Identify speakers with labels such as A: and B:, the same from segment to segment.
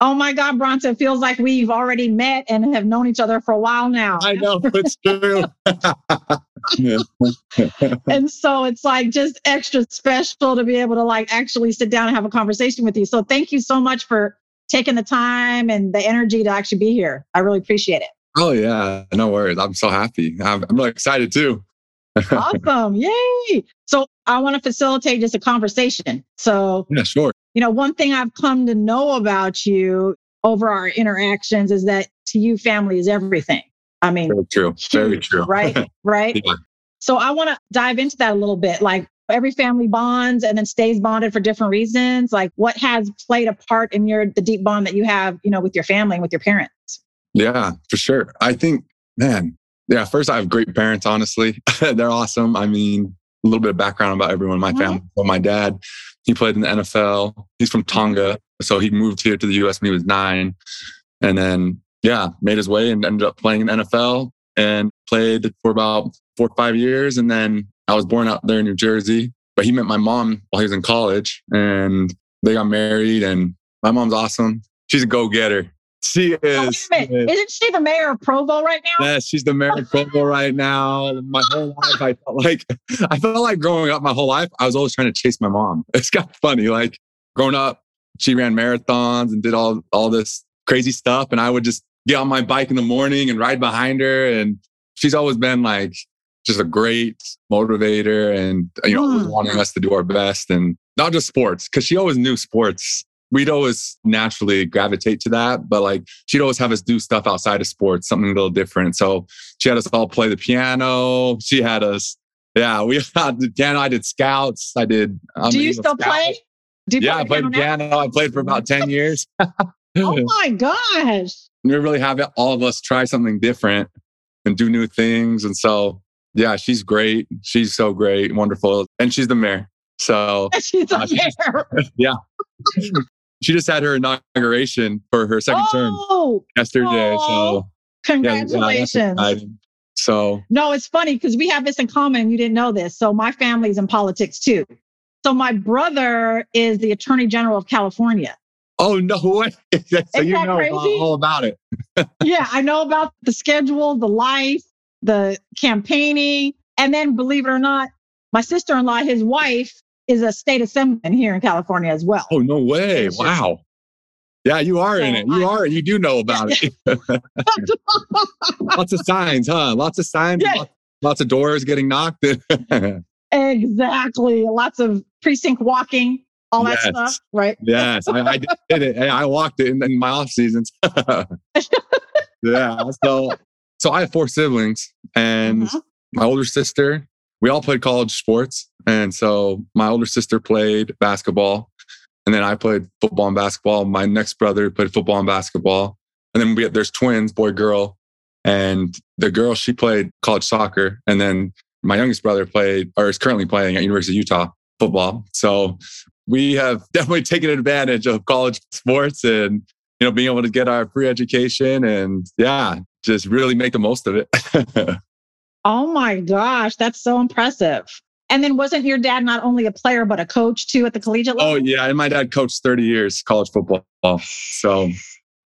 A: Oh my God, Bronson, it feels like we've already met and have known each other for a while now.
B: I know, it's true.
A: and so it's like just extra special to be able to like actually sit down and have a conversation with you. So thank you so much for taking the time and the energy to actually be here. I really appreciate it.
B: Oh, yeah. No worries. I'm so happy. I'm, I'm really excited too.
A: awesome. Yay. So I want to facilitate just a conversation. So,
B: yeah, sure.
A: You know, one thing I've come to know about you over our interactions is that to you, family is everything. I mean,
B: very true. Huge, very true.
A: Right. Right. yeah. So I want to dive into that a little bit. Like every family bonds and then stays bonded for different reasons. Like what has played a part in your the deep bond that you have, you know, with your family and with your parents?
B: Yeah, for sure. I think, man, yeah, first I have great parents, honestly. They're awesome. I mean, a little bit of background about everyone in my mm-hmm. family. So my dad, he played in the NFL. He's from Tonga. So he moved here to the US when he was nine. And then, yeah, made his way and ended up playing in NFL and played for about four or five years. And then I was born out there in New Jersey, but he met my mom while he was in college and they got married. And my mom's awesome. She's a go getter. She is. Oh,
A: Isn't she the mayor of Provo right now?
B: Yeah, she's the mayor of Provo right now. My whole life, I felt like I felt like growing up my whole life, I was always trying to chase my mom. It's kind of funny. Like growing up, she ran marathons and did all all this crazy stuff, and I would just get on my bike in the morning and ride behind her. And she's always been like just a great motivator, and you know, mm. wanting us to do our best, and not just sports because she always knew sports we'd always naturally gravitate to that. But like she'd always have us do stuff outside of sports, something a little different. So she had us all play the piano. She had us, yeah, we had the piano. I did scouts. I did.
A: Um, do you still play?
B: You yeah, play I played piano. I played for about 10 years.
A: oh my gosh.
B: We really have all of us try something different and do new things. And so, yeah, she's great. She's so great, wonderful. And she's the mayor. So
A: she's the uh, mayor.
B: yeah she just had her inauguration for her second oh, term yesterday. Oh, so
A: congratulations. Yeah,
B: so
A: no, it's funny because we have this in common. You didn't know this. So my family's in politics too. So my brother is the attorney general of California.
B: Oh no way! so Isn't you know crazy? all about it.
A: yeah, I know about the schedule, the life, the campaigning, and then believe it or not, my sister-in-law, his wife, is a state assemblyman here in California as well.
B: Oh, no way. Wow. Yeah, you are so in it. You I, are. You do know about it. lots of signs, huh? Lots of signs. Yeah. Lots, lots, of doors getting knocked.
A: exactly. Lots of precinct walking, all that stuff, right?
B: yes, I, I, did it. I walked it in, in my off seasons. yeah. So, so I have four siblings, and uh-huh. my older sister we all played college sports. And so my older sister played basketball. And then I played football and basketball. My next brother played football and basketball. And then we there's twins, boy, girl. And the girl, she played college soccer. And then my youngest brother played or is currently playing at University of Utah football. So we have definitely taken advantage of college sports and you know being able to get our free education and yeah, just really make the most of it.
A: Oh my gosh, that's so impressive. And then wasn't your dad not only a player but a coach too at the collegiate oh, level?
B: Oh yeah, and my dad coached 30 years college football. So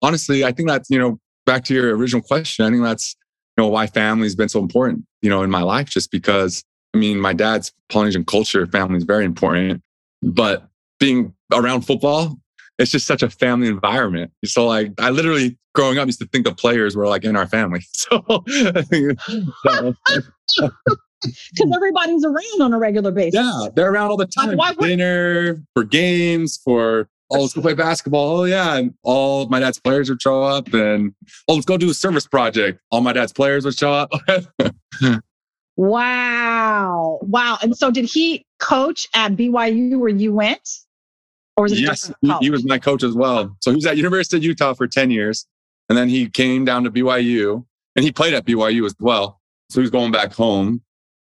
B: honestly, I think that's, you know, back to your original question, I think that's you know why family's been so important, you know, in my life just because I mean, my dad's Polynesian culture family is very important, but being around football it's just such a family environment. So like I literally growing up used to think the players were like in our family. So,
A: because everybody's around on a regular basis.
B: Yeah, they're around all the time. Why, why, Dinner for games for oh let's go play basketball. Oh yeah, and all my dad's players would show up, and oh let's go do a service project. All my dad's players would show up.
A: wow, wow! And so did he coach at BYU where you went?
B: Or was it yes, he, he, was my coach as well. So he was at University of Utah for 10 years. And then he came down to BYU and he played at BYU as well. So he was going back home.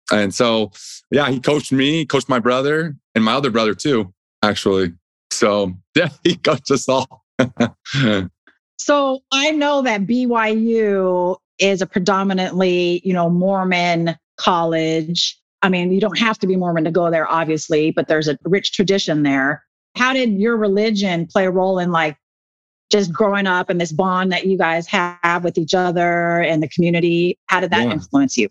B: And so, yeah, he coached me, coached my brother and my other brother too, actually. So, yeah, he coached us all.
A: so I know that BYU is a predominantly, you know, Mormon college. I mean, you don't have to be Mormon to go there, obviously, but there's a rich tradition there how did your religion play a role in like just growing up and this bond that you guys have with each other and the community? How did that yeah. influence you?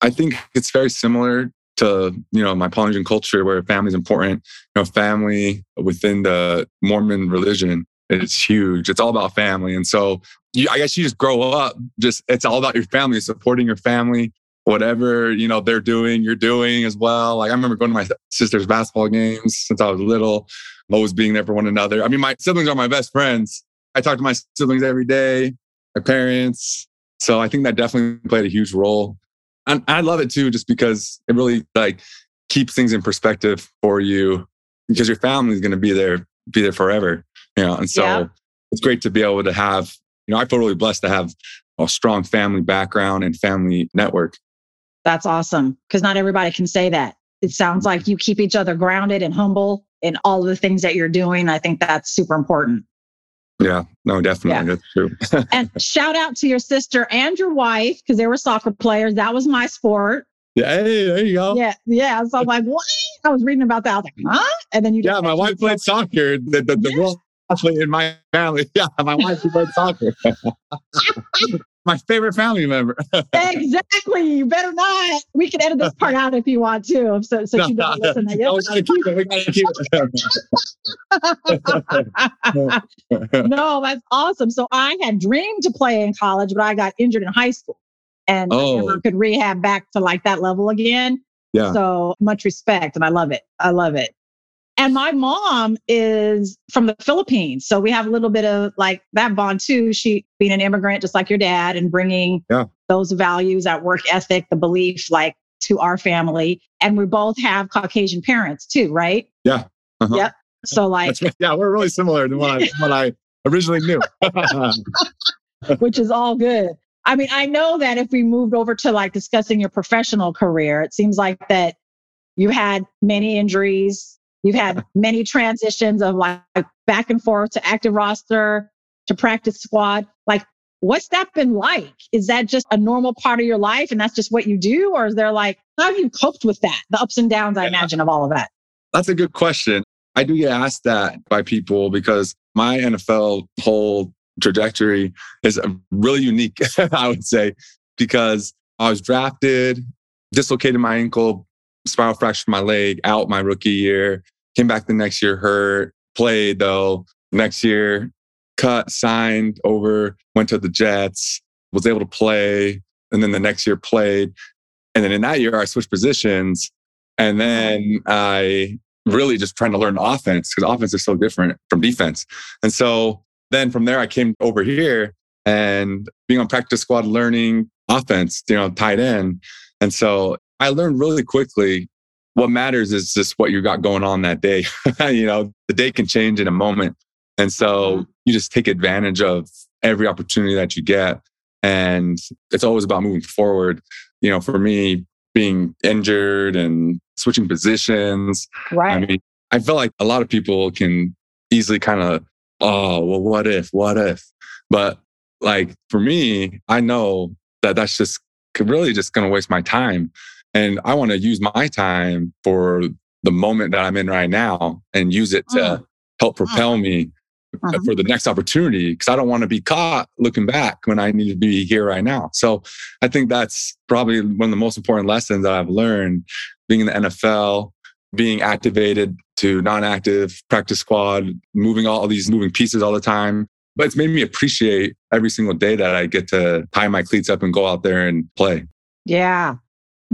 B: I think it's very similar to you know my Polynesian culture where family is important. You know, family within the Mormon religion is huge. It's all about family, and so you, I guess you just grow up. Just it's all about your family, supporting your family, whatever you know they're doing, you're doing as well. Like I remember going to my sister's basketball games since I was little always being there for one another. I mean, my siblings are my best friends. I talk to my siblings every day, my parents. So I think that definitely played a huge role. And I love it too, just because it really like keeps things in perspective for you because your family is going to be there, be there forever. You know, and so yeah. it's great to be able to have, you know, I feel really blessed to have a strong family background and family network.
A: That's awesome. Cause not everybody can say that. It sounds like you keep each other grounded and humble in all the things that you're doing. I think that's super important.
B: Yeah, no, definitely. Yeah. That's
A: true. and shout out to your sister and your wife because they were soccer players. That was my sport.
B: Yeah, hey, there you go.
A: Yeah, yeah. So I'm like, what? I was reading about that. I was like, huh? And then you.
B: Yeah, my wife played soccer. The the, the yeah. athlete in my family. Yeah, my wife played soccer. My favorite family member.
A: exactly. You better not. We can edit this part out if you want to. So, so no, you don't listen. No, gotta keep it. We gotta keep it. no, that's awesome. So I had dreamed to play in college, but I got injured in high school and oh. I never could rehab back to like that level again. Yeah. So much respect. And I love it. I love it. And my mom is from the Philippines. So we have a little bit of like that bond too. She being an immigrant, just like your dad, and bringing yeah. those values, that work ethic, the belief, like to our family. And we both have Caucasian parents too, right?
B: Yeah.
A: Uh-huh. Yep. So like,
B: yeah, we're really similar to what I, what I originally knew.
A: Which is all good. I mean, I know that if we moved over to like discussing your professional career, it seems like that you had many injuries, You've had many transitions of like back and forth to active roster to practice squad. Like, what's that been like? Is that just a normal part of your life and that's just what you do? Or is there like, how have you coped with that? The ups and downs, I imagine, of all of that.
B: That's a good question. I do get asked that by people because my NFL whole trajectory is really unique, I would say, because I was drafted, dislocated my ankle, spiral fractured my leg out my rookie year, Came back the next year hurt, played though. Next year, cut, signed over, went to the Jets, was able to play. And then the next year played. And then in that year, I switched positions. And then I really just trying to learn offense because offense is so different from defense. And so then from there, I came over here and being on practice squad, learning offense, you know, tight end. And so I learned really quickly what matters is just what you got going on that day. you know, the day can change in a moment. And so mm-hmm. you just take advantage of every opportunity that you get. And it's always about moving forward. You know, for me, being injured and switching positions.
A: Right.
B: I mean, I feel like a lot of people can easily kind of, oh, well, what if, what if? But like for me, I know that that's just really just going to waste my time. And I want to use my time for the moment that I'm in right now and use it to mm. help propel me uh-huh. for the next opportunity because I don't want to be caught looking back when I need to be here right now. So I think that's probably one of the most important lessons that I've learned being in the NFL, being activated to non-active practice squad, moving all these moving pieces all the time. But it's made me appreciate every single day that I get to tie my cleats up and go out there and play.
A: Yeah.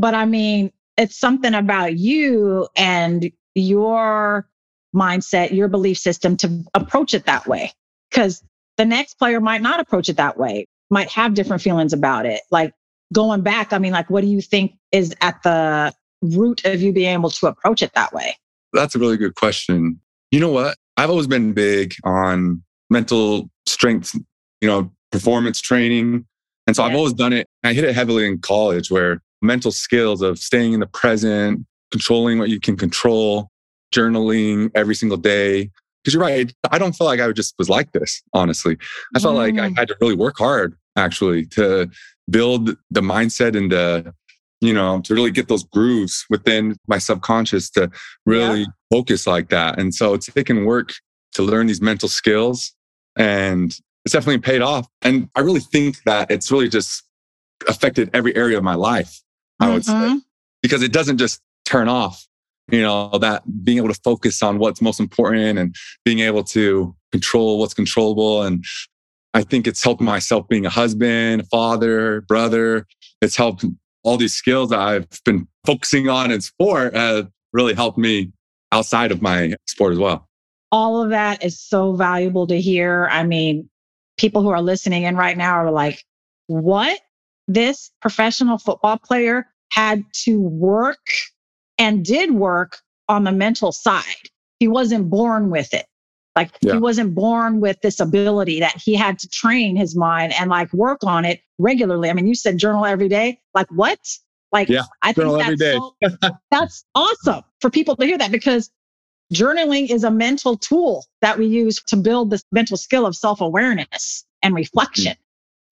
A: But I mean, it's something about you and your mindset, your belief system to approach it that way. Because the next player might not approach it that way, might have different feelings about it. Like going back, I mean, like, what do you think is at the root of you being able to approach it that way?
B: That's a really good question. You know what? I've always been big on mental strength, you know, performance training. And so yeah. I've always done it. I hit it heavily in college where mental skills of staying in the present, controlling what you can control, journaling every single day. Because you're right, I don't feel like I just was like this, honestly. I felt mm. like I mm. had to really work hard actually to build the mindset and the you know, to really get those grooves within my subconscious to really yeah. focus like that. And so it's taken work to learn these mental skills and it's definitely paid off. And I really think that it's really just affected every area of my life, I mm-hmm. would say, mm-hmm. because it doesn't just turn off, you know, that being able to focus on what's most important and being able to control what's controllable. And I think it's helped myself being a husband, father, brother. It's helped all these skills that I've been focusing on in sport have really helped me outside of my sport as well.
A: All of that is so valuable to hear. I mean, people who are listening in right now are like, what? This professional football player had to work and did work on the mental side. He wasn't born with it. Like yeah. he wasn't born with this ability that he had to train his mind and like work on it regularly. I mean, you said journal every day. Like what? Like
B: yeah, I think that's, so,
A: that's awesome for people to hear that because journaling is a mental tool that we use to build this mental skill of self-awareness and reflection.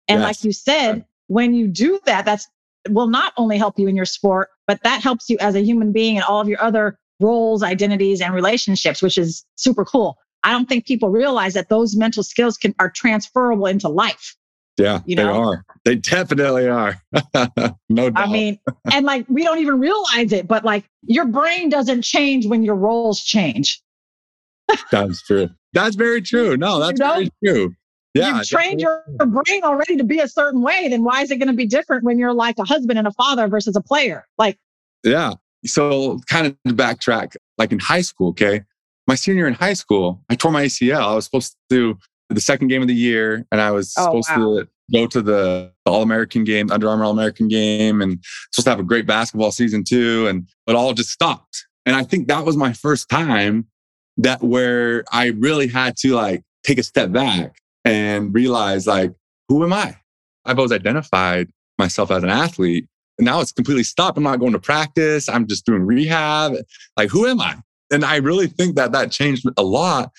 A: And yes. like you said, when you do that, that's will not only help you in your sport, but that helps you as a human being and all of your other roles, identities, and relationships, which is super cool. I don't think people realize that those mental skills can are transferable into life.
B: Yeah, you know? they are. They definitely are. no doubt.
A: I mean, and like we don't even realize it, but like your brain doesn't change when your roles change.
B: that's true. That's very true. No, that's you know? very true.
A: Yeah. You've trained your brain already to be a certain way. Then why is it going to be different when you're like a husband and a father versus a player? Like,
B: yeah. So kind of backtrack, like in high school, okay? my senior in high school, I tore my ACL. I was supposed to do the second game of the year, and I was oh, supposed wow. to go to the All American game, Under Armour All American game, and supposed to have a great basketball season too. And it all just stopped. And I think that was my first time that where I really had to like take a step back and realize like, who am I? I've always identified myself as an athlete. And now it's completely stopped. I'm not going to practice. I'm just doing rehab. Like, who am I? and I really think that that changed a lot.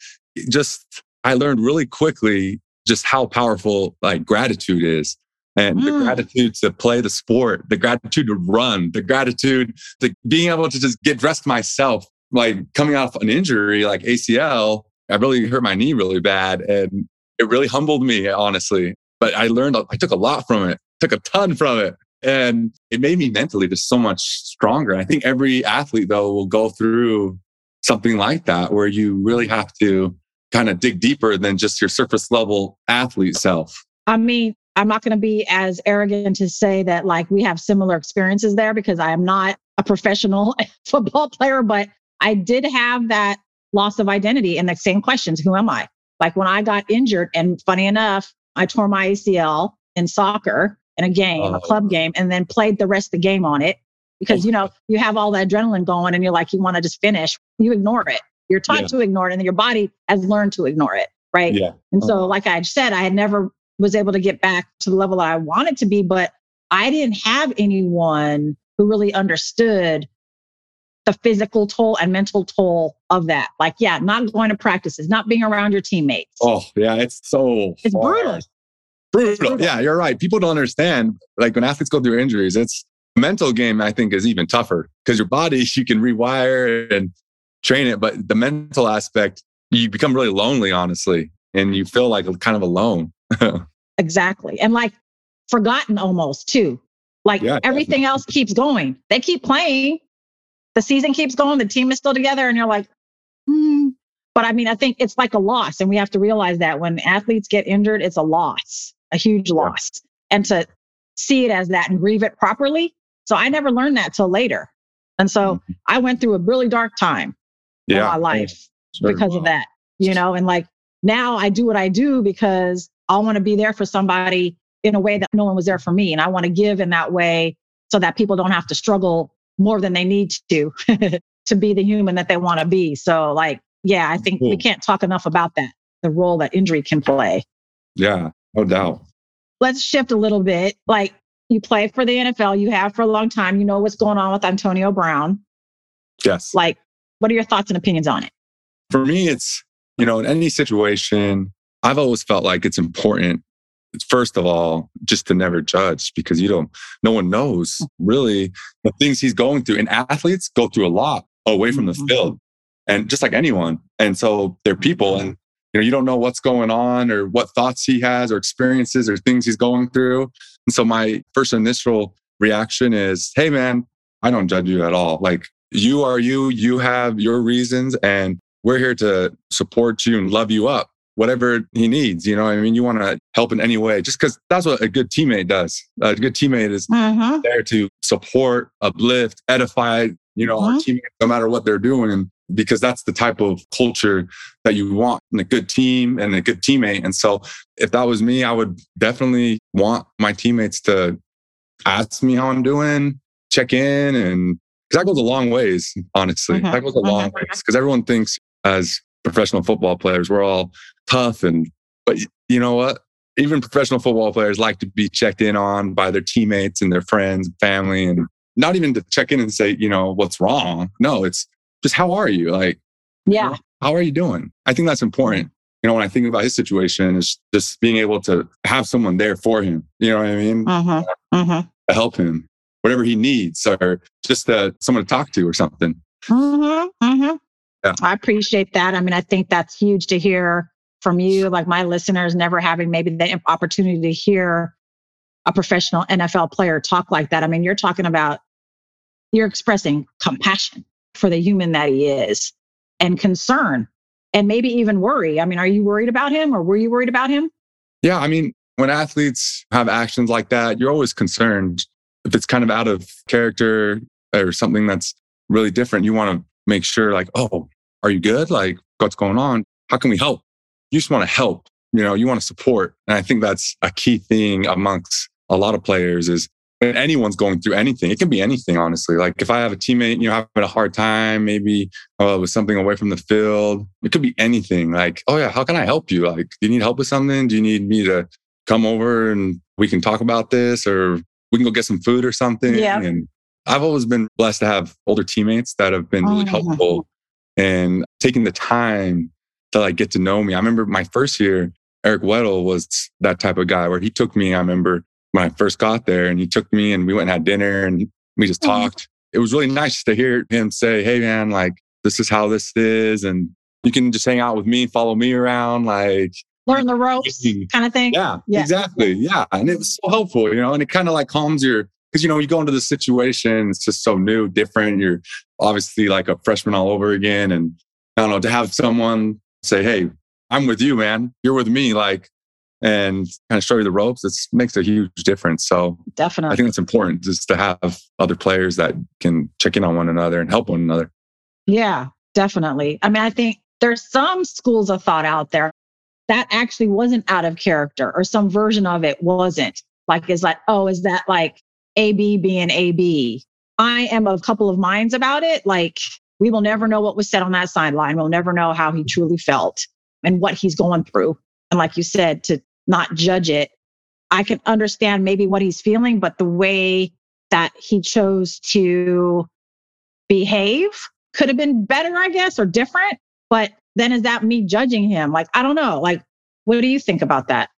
B: Just I learned really quickly just how powerful like gratitude is and mm. the gratitude to play the sport, the gratitude to run, the gratitude to being able to just get dressed myself. Like coming off an injury like ACL, I really hurt my knee really bad and it really humbled me, honestly. But I learned, I took a lot from it, took a ton from it. And it made me mentally just so much stronger. I think every athlete, though, will go through something like that where you really have to kind of dig deeper than just your surface level athlete self.
A: I mean, I'm not going to be as arrogant to say that like we have similar experiences there because I am not a professional football player, but I did have that loss of identity and the same questions. Who am I? Like when I got injured, and funny enough, I tore my ACL in soccer in a game, a club game, and then played the rest of the game on it because you know you have all the adrenaline going and you're like you want to just finish you ignore it you're taught yeah. to ignore it and your body has learned to ignore it right
B: yeah.
A: and so uh-huh. like i said i had never was able to get back to the level that i wanted to be but i didn't have anyone who really understood the physical toll and mental toll of that like yeah not going to practices not being around your teammates
B: oh yeah it's so
A: it's brutal
B: brutal. Yeah, you're right. People don't understand. Like when athletes go through injuries, it's mental game i think is even tougher because your body you can rewire and train it but the mental aspect you become really lonely honestly and you feel like kind of alone
A: exactly and like forgotten almost too like yeah, everything definitely. else keeps going they keep playing the season keeps going the team is still together and you're like hmm. but I mean, I think it's like a loss. And we have to realize that when athletes get injured, it's a loss, a huge loss. And to see it as that and grieve it properly. So I never learned that till later. And so mm-hmm. I went through a really dark time yeah. in my life because of that, you know, and like now I do what I do because I want to be there for somebody in a way that no one was there for me. And I want to give in that way so that people don't have to struggle more than they need to to be the human that they want to be. So like, yeah, I think cool. we can't talk enough about that, the role that injury can play.
B: Yeah, no doubt.
A: Let's shift a little bit. Like you play for the NFL, you have for a long time, you know what's going on with Antonio Brown.
B: Yes.
A: Like, what are your thoughts and opinions on it?
B: For me, it's, you know, in any situation, I've always felt like it's important, first of all, just to never judge because you don't, no one knows really the things he's going through. And athletes go through a lot away from the mm-hmm. field and just like anyone. And so they're people and, you know, you don't know what's going on or what thoughts he has or experiences or things he's going through. And so my first initial reaction is, Hey man, I don't judge you at all. Like you are you, you have your reasons and we're here to support you and love you up whatever he needs. You know, I mean, you want to help in any way, just because that's what a good teammate does. A good teammate is uh-huh. there to support, uplift, edify, you know, uh-huh. our teammates, no matter what they're doing. Because that's the type of culture that you want in a good team and a good teammate. And so, if that was me, I would definitely want my teammates to ask me how I'm doing, check in, and because that goes a long ways, honestly. Uh-huh. That goes a long ways because everyone thinks as professional football players, we're all tough and but you know what? Even professional football players like to be checked in on by their teammates and their friends and family and not even to check in and say you know what's wrong. No it's just how are you? Like
A: yeah.
B: How are you doing? I think that's important. You know when i think about his situation is just being able to have someone there for him. You know what i mean? Uh-huh, uh-huh. to help him whatever he needs or just uh, someone to talk to or something. Uh-huh,
A: uh-huh. Yeah. i appreciate that i mean i think that's huge to hear from you, like my listeners, never having maybe the opportunity to hear a professional NFL player talk like that. I mean, you're talking about, you're expressing compassion for the human that he is and concern and maybe even worry. I mean, are you worried about him or were you worried about him?
B: Yeah. I mean, when athletes have actions like that, you're always concerned if it's kind of out of character or something that's really different. You want to make sure, like, oh, are you good? Like, what's going on? How can we help? you just want to help, you know, you want to support. And I think that's a key thing amongst a lot of players is when anyone's going through anything, it can be anything, honestly. Like if I have a teammate, you know, having a hard time, maybe uh, with something away from the field, it could be anything. Like, oh yeah, how can I help you? Like, do you need help with something? Do you need me to come over and we can talk about this or we can go get some food or something?
A: Yeah.
B: And I've always been blessed to have older teammates that have been really oh. helpful and taking the time to like get to know me. I remember my first year, Eric Weddle was that type of guy where he took me. I remember when I first got there and he took me and we went and had dinner and we just mm-hmm. talked. It was really nice to hear him say, Hey man, like this is how this is. And you can just hang out with me, follow me around, like
A: learn the ropes kind of thing.
B: Yeah, yeah, exactly. Yeah. And it was so helpful, you know, and it kind of like calms your, because, you know, you go into the situation, it's just so new, different. You're obviously like a freshman all over again. And I don't know, to have someone say, Hey, I'm with you, man. You're with me. Like, and kind of show you the ropes. It makes a huge difference. So
A: definitely,
B: I think it's important just to have other players that can check in on one another and help one another.
A: Yeah, definitely. I mean, I think there's some schools of thought out there that actually wasn't out of character or some version of it wasn't like, is like, oh, is that like AB being AB? I am of a couple of minds about it. Like, we will never know what was said on that sideline. We'll never know how he truly felt and what he's going through. And like you said, to not judge it, I can understand maybe what he's feeling, but the way that he chose to behave could have been better, I guess, or different. But then is that me judging him? Like, I don't know. Like, what do you think about that?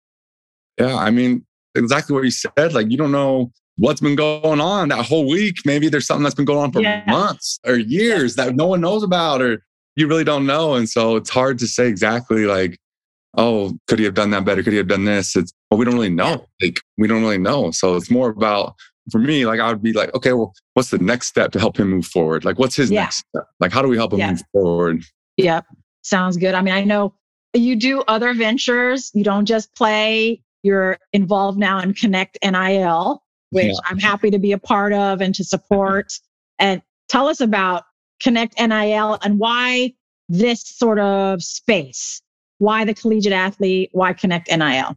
B: Yeah, I mean, exactly what you said. Like, you don't know what's been going on that whole week. Maybe there's something that's been going on for yeah. months or years that no one knows about, or you really don't know. And so it's hard to say exactly like, oh, could he have done that better? Could he have done this? It's, well, we don't really know. Like, we don't really know. So it's more about, for me, like, I would be like, okay, well, what's the next step to help him move forward? Like, what's his yeah. next step? Like, how do we help him yeah. move forward?
A: Yep. Sounds good. I mean, I know you do other ventures. You don't just play. You're involved now in Connect NIL, which yeah. I'm happy to be a part of and to support. And tell us about Connect NIL and why this sort of space. Why the collegiate athlete? Why Connect NIL?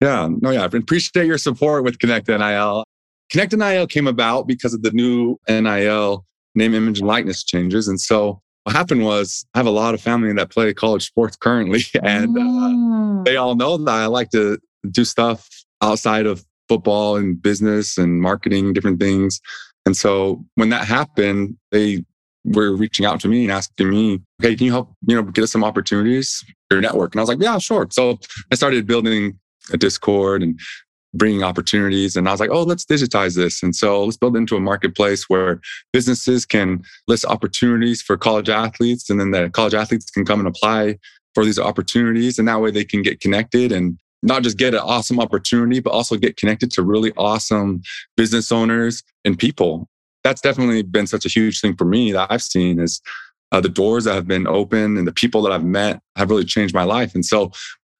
B: Yeah, no, yeah. I appreciate your support with Connect NIL. Connect NIL came about because of the new NIL name, image, and likeness changes. And so what happened was I have a lot of family that play college sports currently, and uh, mm. they all know that I like to do stuff outside of football and business and marketing, different things. And so when that happened, they were reaching out to me and asking me, "Hey, can you help? You know, get us some opportunities your network?" And I was like, "Yeah, sure." So I started building a Discord and bringing opportunities. And I was like, oh, let's digitize this. And so let's build into a marketplace where businesses can list opportunities for college athletes, and then the college athletes can come and apply for these opportunities. And that way they can get connected and not just get an awesome opportunity, but also get connected to really awesome business owners and people. That's definitely been such a huge thing for me that I've seen is uh, the doors that have been open and the people that I've met have really changed my life. And so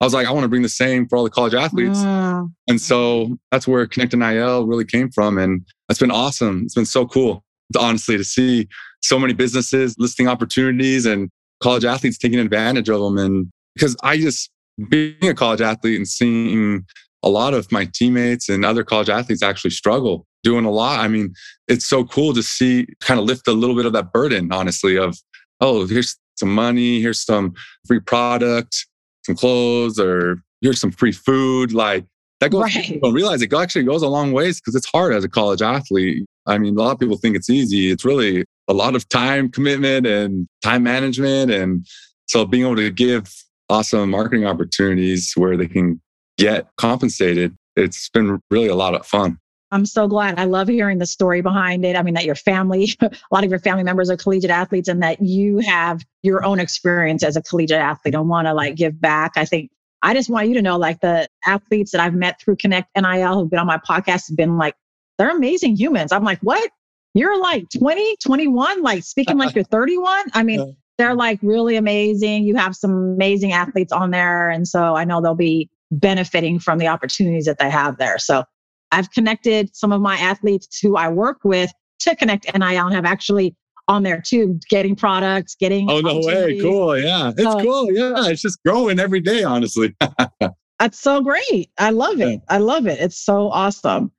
B: I was like, I want to bring the same for all the college athletes. Mm. And so that's where Connect NIL really came from. And it's been awesome. It's been so cool, honestly, to see so many businesses listing opportunities and college athletes taking advantage of them. And because I just, being a college athlete and seeing a lot of my teammates and other college athletes actually struggle doing a lot. I mean, it's so cool to see kind of lift a little bit of that burden, honestly, of, oh, here's some money, here's some free product some clothes or here's some free food. Like that goes, right. don't realize it actually goes a long ways because it's hard as a college athlete. I mean, a lot of people think it's easy. It's really a lot of time commitment and time management. And so being able to give awesome marketing opportunities where they can get compensated, it's been really a lot of fun.
A: I'm so glad. I love hearing the story behind it. I mean, that your family, a lot of your family members are collegiate athletes and that you have your own experience as a collegiate athlete and want to like give back. I think I just want you to know like the athletes that I've met through Connect NIL who've been on my podcast have been like, they're amazing humans. I'm like, what? You're like 20, 21, like speaking like you're 31. I mean, they're like really amazing. You have some amazing athletes on there. And so I know they'll be benefiting from the opportunities that they have there. So I've connected some of my athletes who I work with to connect NIL and have actually on there too, getting products, getting.
B: Oh, no way. Cool. Yeah. It's so, cool. Yeah. It's just growing every day, honestly.
A: that's so great. I love it. I love it. It's so awesome.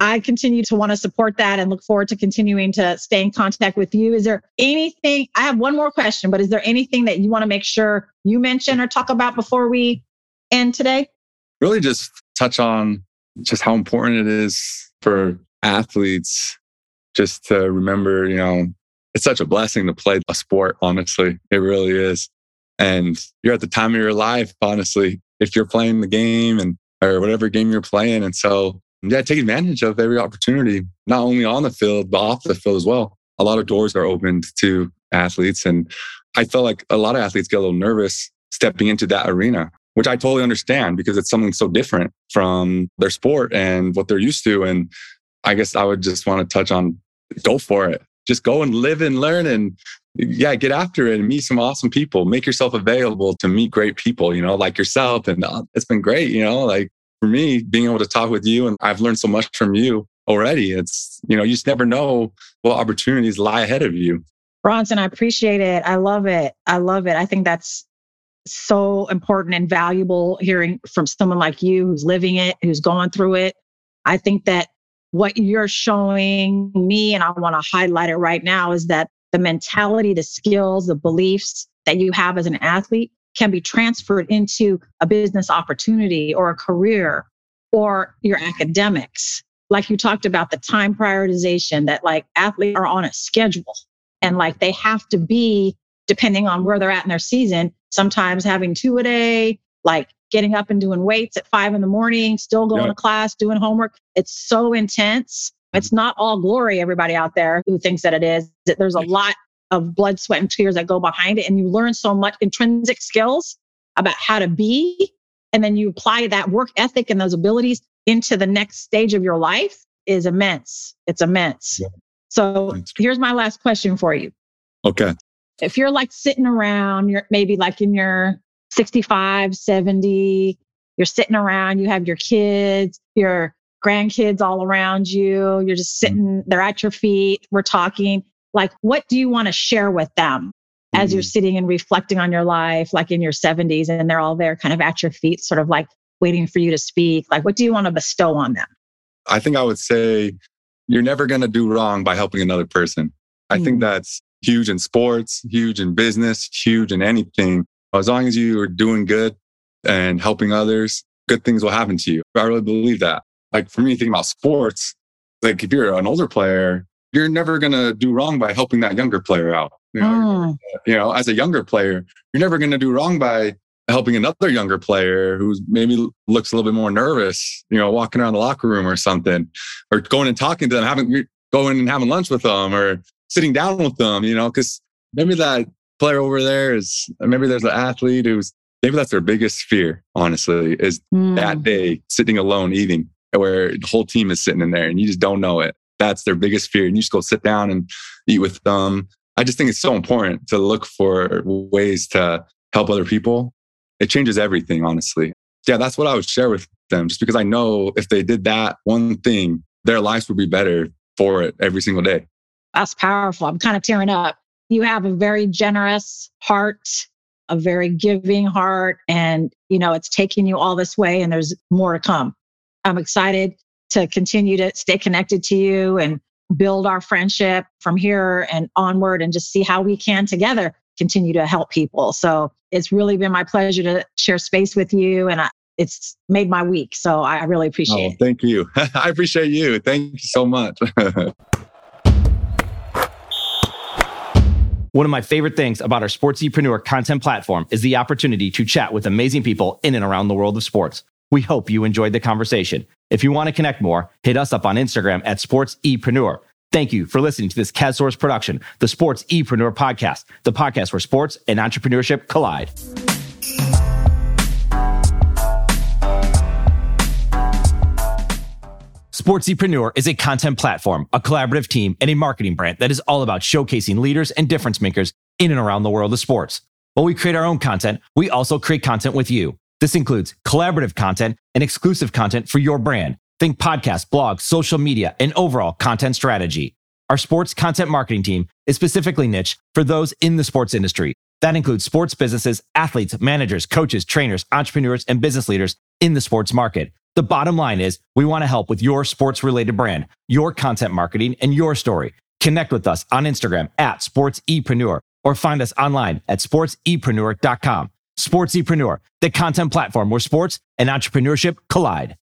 A: I continue to want to support that and look forward to continuing to stay in contact with you. Is there anything? I have one more question, but is there anything that you want to make sure you mention or talk about before we end today?
B: Really just touch on just how important it is for athletes just to remember, you know, it's such a blessing to play a sport, honestly. It really is. And you're at the time of your life, honestly, if you're playing the game and or whatever game you're playing. And so, yeah, take advantage of every opportunity, not only on the field, but off the field as well. A lot of doors are opened to athletes. And I felt like a lot of athletes get a little nervous stepping into that arena which I totally understand because it's something so different from their sport and what they're used to. And I guess I would just want to touch on go for it. Just go and live and learn and yeah, get after it and meet some awesome people. Make yourself available to meet great people, you know, like yourself. And uh, it's been great, you know, like for me, being able to talk with you and I've learned so much from you already. It's, you know, you just never know what opportunities lie ahead of you.
A: Bronson, I appreciate it. I love it. I love it. I think that's so important and valuable hearing from someone like you who's living it, who's going through it. I think that what you're showing me, and I want to highlight it right now, is that the mentality, the skills, the beliefs that you have as an athlete can be transferred into a business opportunity or a career or your academics. Like you talked about the time prioritization that like athletes are on a schedule and like they have to be depending on where they're at in their season, sometimes having two a day, like getting up and doing weights at five in the morning, still going to class, doing homework. It's so intense. It's not all glory, everybody out there who thinks that it is. That there's a lot of blood, sweat, and tears that go behind it. And you learn so much intrinsic skills about how to be. And then you apply that work ethic and those abilities into the next stage of your life is immense. It's immense. Yeah. So here's my last question for you.
B: Okay.
A: if you're like sitting around, you're maybe like in your 65, 70, you're sitting around, you have your kids, your grandkids all around you, you're just mm-hmm. sitting, they're at your feet, we're talking. Like, what do you want to share with them as mm-hmm. you're sitting and reflecting on your life, like in your 70s, and they're all there kind of at your feet, sort of like waiting for you to speak? Like, what do you want to bestow on them?
B: I think I would say you're never going to do wrong by helping another person. I mm-hmm. think that's huge in sports, huge in business, huge in anything. As long as you are doing good and helping others, good things will happen to you. I really believe that. Like for me, thinking about sports, like if you're an older player, you're never going to do wrong by helping that younger player out. You know, mm. you know, as a younger player, you're never going to do wrong by helping another younger player who maybe looks a little bit more nervous, you know, walking around the locker room or something, or going and talking to them, having going and having lunch with them, or sitting down with them, you know, because maybe that player over there is maybe there's an athlete who's maybe that's their biggest fear, honestly, is mm. that day sitting alone eating where the whole team is sitting in there and you just don't know it. That's their biggest fear. And you just go sit down and eat with them. I just think it's so important to look for ways to help other people. It changes everything, honestly. Yeah, that's what I would share with them, just because I know if they did that one thing, their lives would be better for it every single day.
A: That's powerful. I'm kind of tearing up. You have a very generous heart, a very giving heart, and you know, it's taking you all this way and there's more to come. I'm excited to continue to stay connected to you and build our friendship from here and onward and just see how we can together continue to help people. So it's really been my pleasure to share space with you and I, it's made my week. So I really appreciate oh, it.
B: Thank you. I appreciate you. Thank you so much.
C: One of my favorite things about our Sportsepreneur content platform is the opportunity to chat with amazing people in and around the world of sports. We hope you enjoyed the conversation. If you want to connect more, hit us up on Instagram at SportsEpreneur. Thank you for listening to this CADSource production, the SportsEpreneur podcast, the podcast where sports and entrepreneurship collide. Sportsepreneur is a content platform, a collaborative team, and a marketing brand that is all about showcasing leaders and difference makers in and around the world of sports. While we create our own content, we also create content with you. This includes collaborative content and exclusive content for your brand. Think podcasts, blogs, social media, and overall content strategy. Our sports content marketing team is specifically niche for those in the sports industry. That includes sports businesses, athletes, managers, coaches, trainers, entrepreneurs, and business leaders in the sports market. The bottom line is we want to help with your sports related brand, your content marketing, and your story. Connect with us on Instagram at sportsepreneur or find us online at sportsepreneur.com. Sportsepreneur, the content platform where sports and entrepreneurship collide.